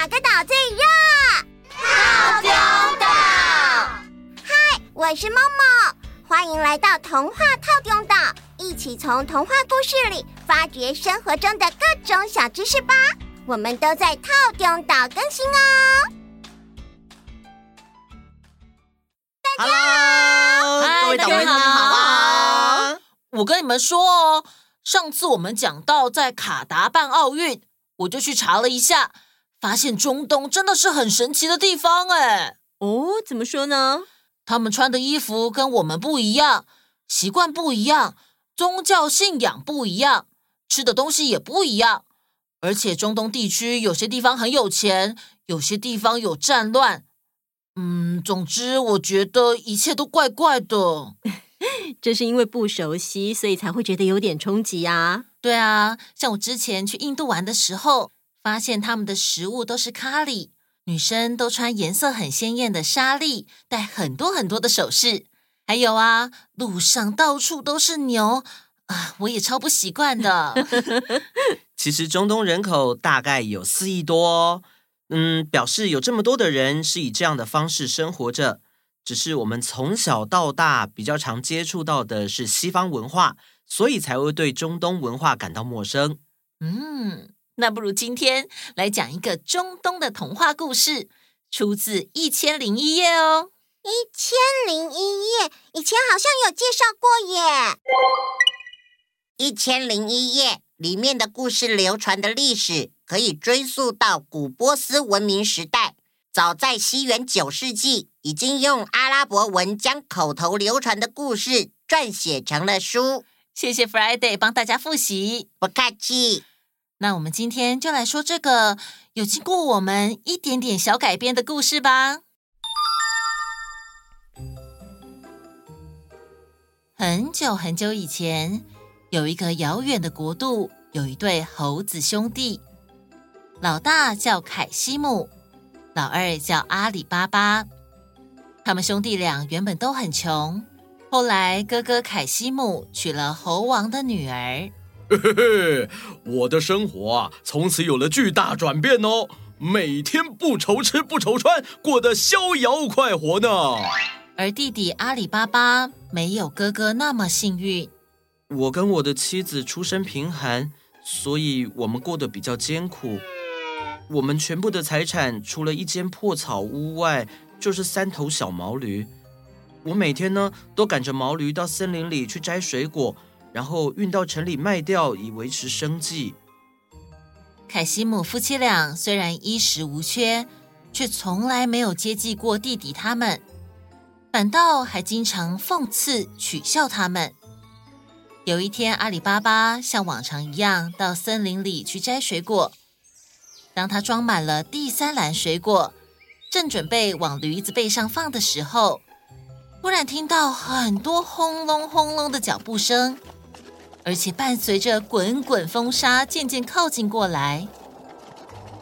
哪个岛最热？套丁岛。嗨，我是梦梦，欢迎来到童话套丁岛，一起从童话故事里发掘生活中的各种小知识吧。我们都在套丁岛更新哦。大家好，各位岛民们好啊！我跟你们说哦，上次我们讲到在卡达办奥运，我就去查了一下，发现中东真的是很神奇的地方哎。哦，怎么说呢？他们穿的衣服跟我们不一样，习惯不一样，宗教信仰不一样，吃的东西也不一样。而且中东地区有些地方很有钱，有些地方有战乱。嗯，总之我觉得一切都怪怪的。这是因为不熟悉，所以才会觉得有点冲击啊。对啊，像我之前去印度玩的时候，发现他们的食物都是咖喱，女生都穿颜色很鲜艳的纱丽，戴很多很多的首饰。还有啊，路上到处都是牛啊，我也超不习惯的。其实中东人口大概有四亿多哦，嗯，表示有这么多的人是以这样的方式生活着。只是我们从小到大比较常接触到的是西方文化，所以才会对中东文化感到陌生。嗯，那不如今天来讲一个中东的童话故事，出自《一千零一夜》哦。一千零一夜，以前好像有介绍过耶。一千零一夜。里面的故事流传的历史可以追溯到古波斯文明时代。早在西元九世纪，已经用阿拉伯文将口头流传的故事撰写成了书。谢谢 Friday 帮大家复习，不客气。那我们今天就来说这个有经过我们一点点小改编的故事吧。很久很久以前。有一个遥远的国度，有一对猴子兄弟，老大叫凯西姆，老二叫阿里巴巴。他们兄弟俩原本都很穷，后来哥哥凯西姆娶了猴王的女儿。嘿嘿嘿，我的生活啊，从此有了巨大转变哦，每天不愁吃不愁穿，过得逍遥快活呢。而弟弟阿里巴巴没有哥哥那么幸运。我跟我的妻子出身贫寒，所以我们过得比较艰苦。我们全部的财产，除了一间破草屋外，就是三头小毛驴。我每天呢，都赶着毛驴到森林里去摘水果，然后运到城里卖掉，以维持生计。凯西姆夫妻俩虽然衣食无缺，却从来没有接济过弟弟他们，反倒还经常讽刺取笑他们。有一天，阿里巴巴像往常一样到森林里去摘水果。当他装满了第三篮水果，正准备往驴子背上放的时候，忽然听到很多轰隆轰隆的脚步声，而且伴随着滚滚风沙渐渐靠近过来。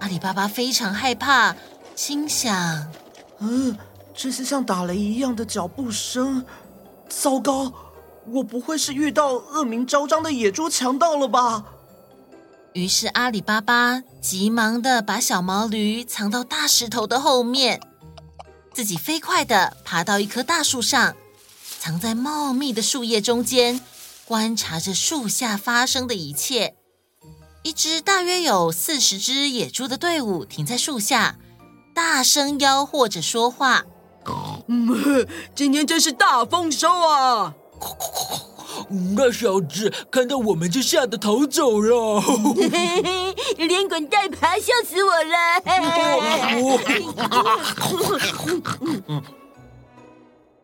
阿里巴巴非常害怕，心想：“嗯，这是像打雷一样的脚步声，糟糕！”我不会是遇到恶名昭彰的野猪强盗了吧？于是阿里巴巴急忙的把小毛驴藏到大石头的后面，自己飞快的爬到一棵大树上，藏在茂密的树叶中间，观察着树下发生的一切。一支大约有四十只野猪的队伍停在树下，大声吆喝着说话：“嗯，今天真是大丰收啊！”那小子看到我们就吓得逃走了，连滚带爬，笑死我了！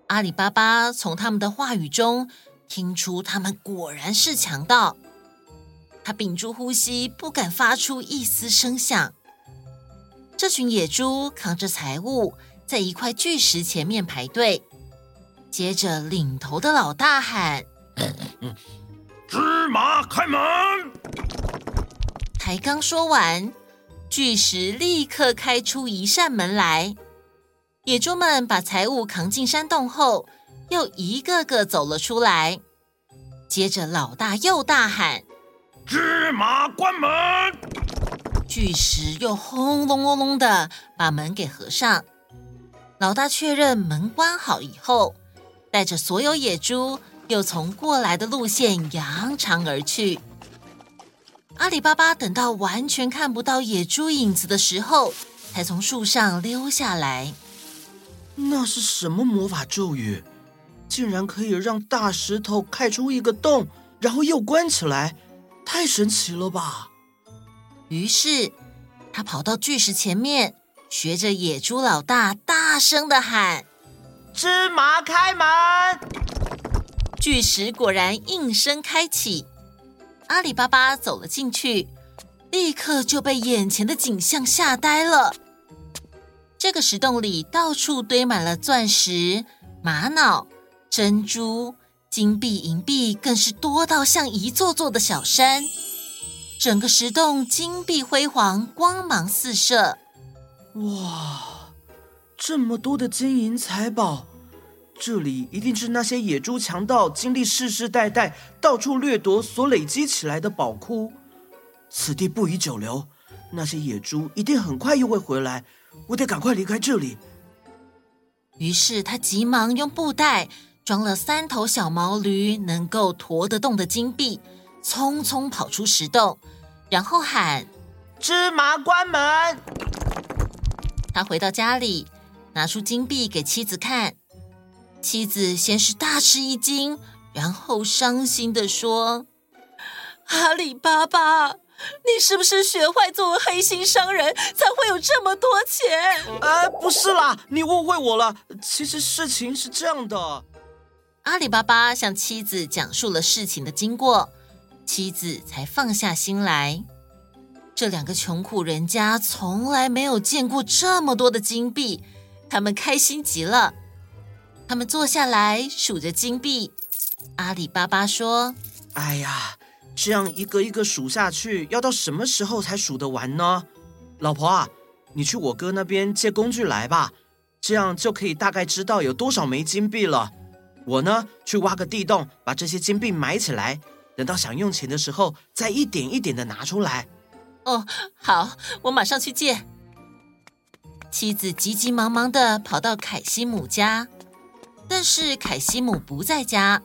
阿里巴巴从他们的话语中听出，他们果然是强盗。他屏住呼吸，不敢发出一丝声响。这群野猪扛着财物，在一块巨石前面排队。接着，领头的老大喊：“芝麻开门！”才刚说完，巨石立刻开出一扇门来。野猪们把财物扛进山洞后，又一个个走了出来。接着，老大又大喊：“芝麻关门！”巨石又轰隆隆隆的把门给合上。老大确认门关好以后，带着所有野猪又从过来的路线扬长而去。阿里巴巴等到完全看不到野猪影子的时候，才从树上溜下来。那是什么魔法咒语？竟然可以让大石头开出一个洞，然后又关起来，太神奇了吧！于是，他跑到巨石前面，学着野猪老大大声的喊：“芝麻开门！”巨石果然应声开启。阿里巴巴走了进去，立刻就被眼前的景象吓呆了。这个石洞里到处堆满了钻石、玛瑙、珍珠、金币、银币，更是多到像一座座的小山。整个石洞金碧辉煌，光芒四射。哇，这么多的金银财宝，这里一定是那些野猪强盗经历世世代代到处掠夺所累积起来的宝库。此地不宜久留，那些野猪一定很快又会回来，我得赶快离开这里。于是他急忙用布袋装了三头小毛驴能够驮得动的金币。匆匆跑出石洞，然后喊：“芝麻关门！”他回到家里，拿出金币给妻子看。妻子先是大吃一惊，然后伤心地说：“阿里巴巴，你是不是学坏做了黑心商人，才会有这么多钱？”“哎，不是啦，你误会我了。其实事情是这样的。”阿里巴巴向妻子讲述了事情的经过。妻子才放下心来。这两个穷苦人家从来没有见过这么多的金币，他们开心极了。他们坐下来数着金币。阿里巴巴说：“哎呀，这样一个一个数下去，要到什么时候才数得完呢？老婆啊，你去我哥那边借工具来吧，这样就可以大概知道有多少枚金币了。我呢，去挖个地洞，把这些金币埋起来。”等到想用钱的时候，再一点一点的拿出来。哦，好，我马上去借。妻子急急忙忙的跑到凯西姆家，但是凯西姆不在家，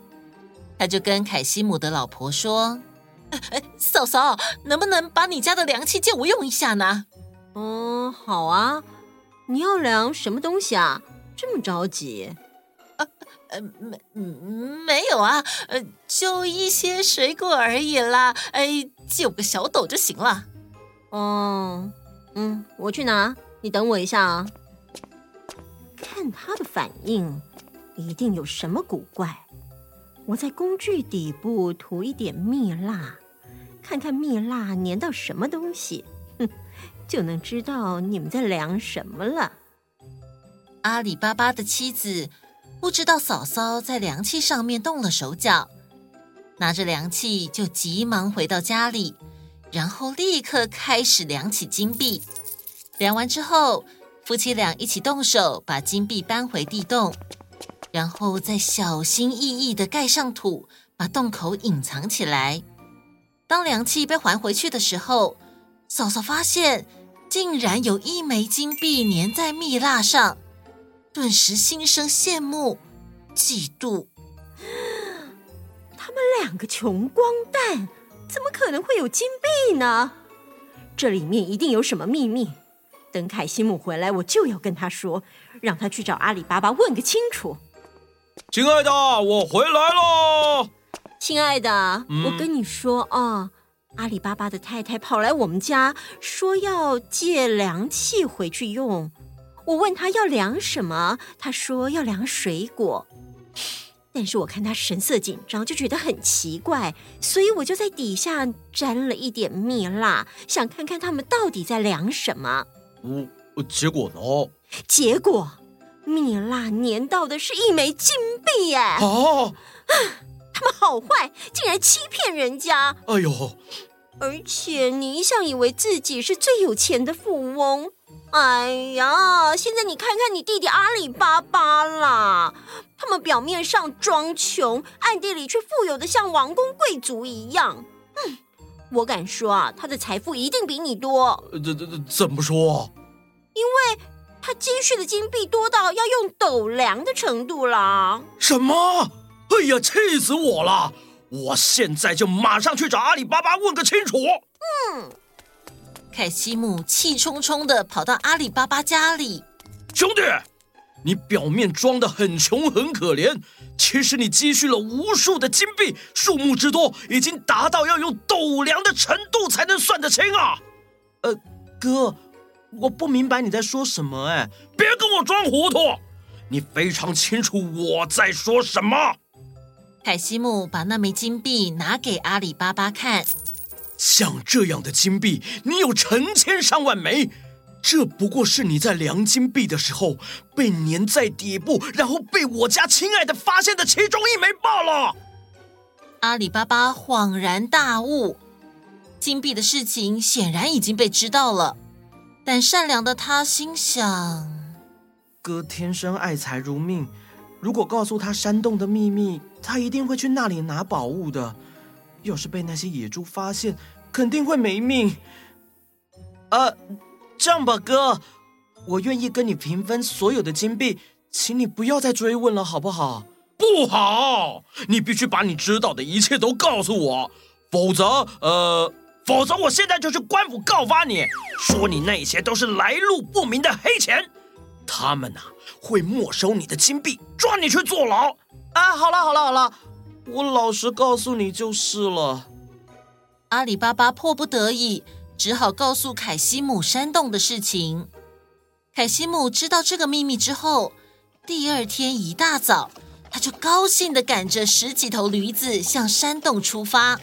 他就跟凯西姆的老婆说：“哎，嫂嫂，能不能把你家的凉气借我用一下呢？”“嗯，好啊，你要量什么东西啊？这么着急？”呃，没，没有啊，呃，就一些水果而已啦，哎，就个小斗就行了。哦，嗯，我去拿，你等我一下啊。看他的反应，一定有什么古怪。我在工具底部涂一点蜜蜡，看看蜜蜡粘到什么东西，哼，就能知道你们在量什么了。阿里巴巴的妻子。不知道嫂嫂在凉气上面动了手脚，拿着凉气就急忙回到家里，然后立刻开始量起金币。量完之后，夫妻俩一起动手把金币搬回地洞，然后再小心翼翼的盖上土，把洞口隐藏起来。当凉气被还回去的时候，嫂嫂发现竟然有一枚金币粘在蜜蜡上。顿时心生羡慕、嫉妒。他们两个穷光蛋，怎么可能会有金币呢？这里面一定有什么秘密。等凯西姆回来，我就要跟他说，让他去找阿里巴巴问个清楚。亲爱的，我回来了。亲爱的，嗯、我跟你说啊，阿里巴巴的太太跑来我们家，说要借凉气回去用。我问他要量什么，他说要量水果，但是我看他神色紧张，就觉得很奇怪，所以我就在底下沾了一点蜜蜡，想看看他们到底在量什么。嗯，结果呢？结果蜜蜡粘到的是一枚金币耶！哦，他们好坏，竟然欺骗人家！哎呦！而且你一向以为自己是最有钱的富翁。哎呀，现在你看看你弟弟阿里巴巴啦，他们表面上装穷，暗地里却富有的像王公贵族一样。嗯，我敢说啊，他的财富一定比你多。这这这怎么说？因为他积蓄的金币多到要用斗量的程度啦。什么？哎呀，气死我了！我现在就马上去找阿里巴巴问个清楚。嗯。凯西姆气冲冲的跑到阿里巴巴家里。兄弟，你表面装的很穷很可怜，其实你积蓄了无数的金币，数目之多，已经达到要用斗量的程度才能算得清啊！呃，哥，我不明白你在说什么哎，别跟我装糊涂，你非常清楚我在说什么。凯西姆把那枚金币拿给阿里巴巴看。像这样的金币，你有成千上万枚，这不过是你在量金币的时候被粘在底部，然后被我家亲爱的发现的其中一枚罢了。阿里巴巴恍然大悟，金币的事情显然已经被知道了，但善良的他心想：哥天生爱财如命，如果告诉他山洞的秘密，他一定会去那里拿宝物的。要是被那些野猪发现，肯定会没命。呃，这样吧，哥，我愿意跟你平分所有的金币，请你不要再追问了，好不好？不好，你必须把你知道的一切都告诉我，否则，呃，否则我现在就去官府告发你，说你那些都是来路不明的黑钱，他们呐、啊、会没收你的金币，抓你去坐牢。啊，好了好了好了。我老实告诉你就是了。阿里巴巴迫不得已，只好告诉凯西姆山洞的事情。凯西姆知道这个秘密之后，第二天一大早，他就高兴地赶着十几头驴子向山洞出发。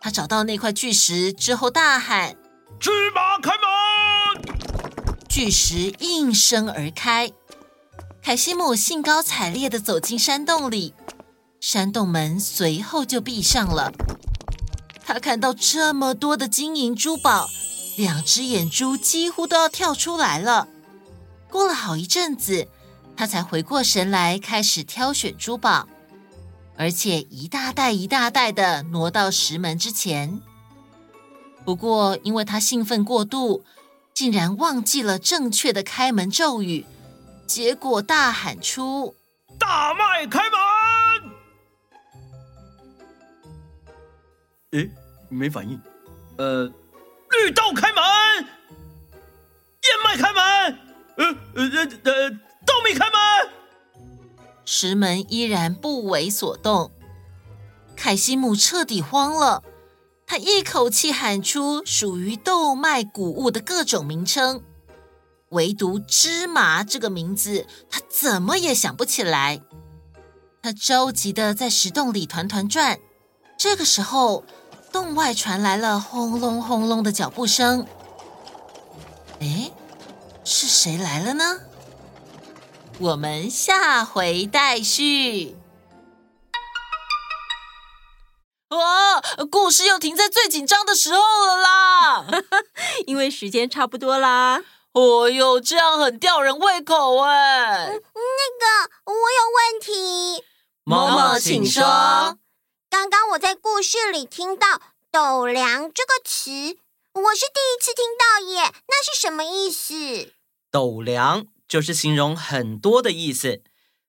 他找到那块巨石之后，大喊：“芝麻开门！”巨石应声而开。凯西姆兴高采烈地走进山洞里。山洞门随后就闭上了。他看到这么多的金银珠宝，两只眼珠几乎都要跳出来了。过了好一阵子，他才回过神来，开始挑选珠宝，而且一大袋一大袋的挪到石门之前。不过，因为他兴奋过度，竟然忘记了正确的开门咒语，结果大喊出：“大麦开门！”诶，没反应。呃，绿豆开门，燕麦开门，呃呃呃呃，豆米开门。石门依然不为所动。凯西姆彻底慌了，他一口气喊出属于豆麦谷物的各种名称，唯独芝麻这个名字，他怎么也想不起来。他着急的在石洞里团团转。这个时候。洞外传来了轰隆轰隆的脚步声。哎，是谁来了呢？我们下回待续。哇，故事又停在最紧张的时候了啦！因为时间差不多啦。哦哟，这样很吊人胃口哎。那个，我有问题。某某，请说。刚刚我在故事里听到“斗量”这个词，我是第一次听到耶，那是什么意思？斗量就是形容很多的意思。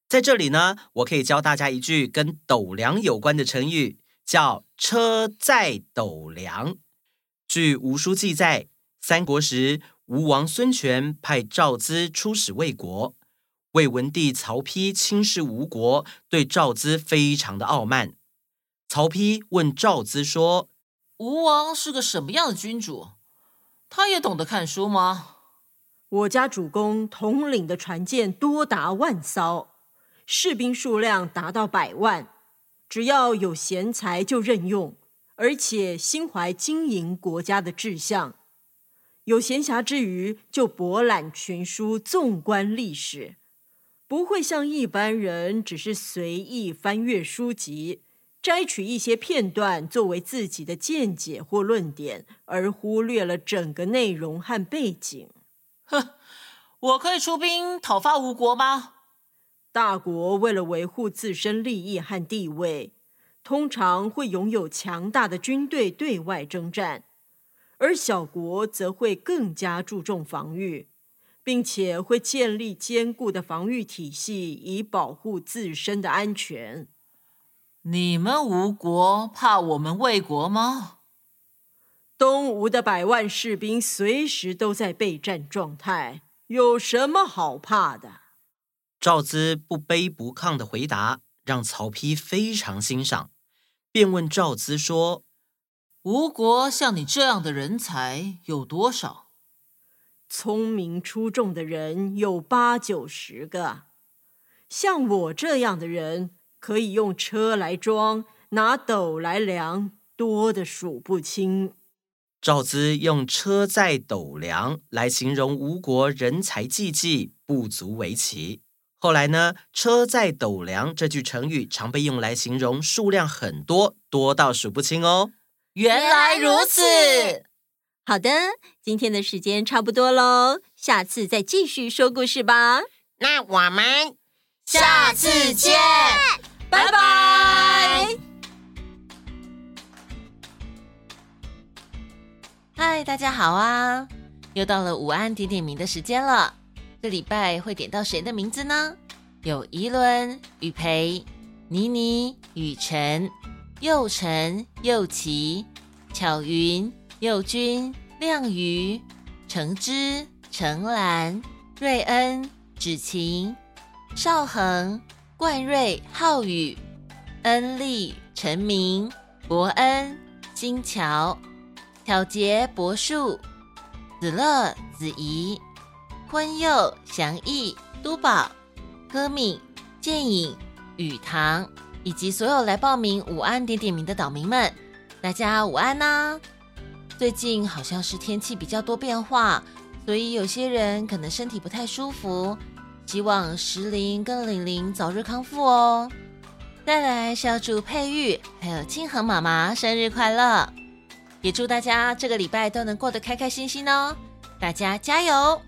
在这里呢，我可以教大家一句跟斗量有关的成语，叫“车载斗量”。据吴书记载，三国时吴王孙权派赵资出使魏国，魏文帝曹丕轻视吴国，对赵资非常的傲慢。曹丕问赵资说：“吴王是个什么样的君主？他也懂得看书吗？”我家主公统领的船舰多达万艘，士兵数量达到百万，只要有贤才就任用，而且心怀经营国家的志向。有闲暇之余就博览群书，纵观历史，不会像一般人只是随意翻阅书籍。摘取一些片段作为自己的见解或论点，而忽略了整个内容和背景。哼，我可以出兵讨伐吴国吗？大国为了维护自身利益和地位，通常会拥有强大的军队对外征战，而小国则会更加注重防御，并且会建立坚固的防御体系以保护自身的安全。你们吴国怕我们魏国吗？东吴的百万士兵随时都在备战状态，有什么好怕的？赵资不卑不亢的回答，让曹丕非常欣赏，便问赵资说：“吴国像你这样的人才有多少？聪明出众的人有八九十个，像我这样的人，可以用车来装，拿斗来量，多的数不清。”赵资用“车载斗量”来形容吴国人才济济、不足为奇。后来呢，“车载斗量”这句成语常被用来形容数量很多，多到数不清哦。原来如此。好的，今天的时间差不多喽，下次再继续说故事吧。那我们下次见，拜拜。嗨，大家好啊！又到了午安点点名的时间了。这礼拜会点到谁的名字呢？有宜伦、雨培、妮妮、雨晨、佑辰、佑琪、巧云、佑君、亮瑜、橙汁、橙兰、瑞恩、芷晴、少恒、冠瑞、浩宇、恩利、陈明、伯恩、金桥。巧杰、柏树、子乐、子怡、坤佑、祥义、都宝、歌敏、建颖、雨堂，以及所有来报名午安点点名的岛民们，大家午安呐、最近好像是天气比较多变化，所以有些人可能身体不太舒服，希望石林跟玲玲早日康复哦。再来是要祝佩玉还有清禾妈妈生日快乐。也祝大家这个礼拜都能过得开开心心哦！大家加油！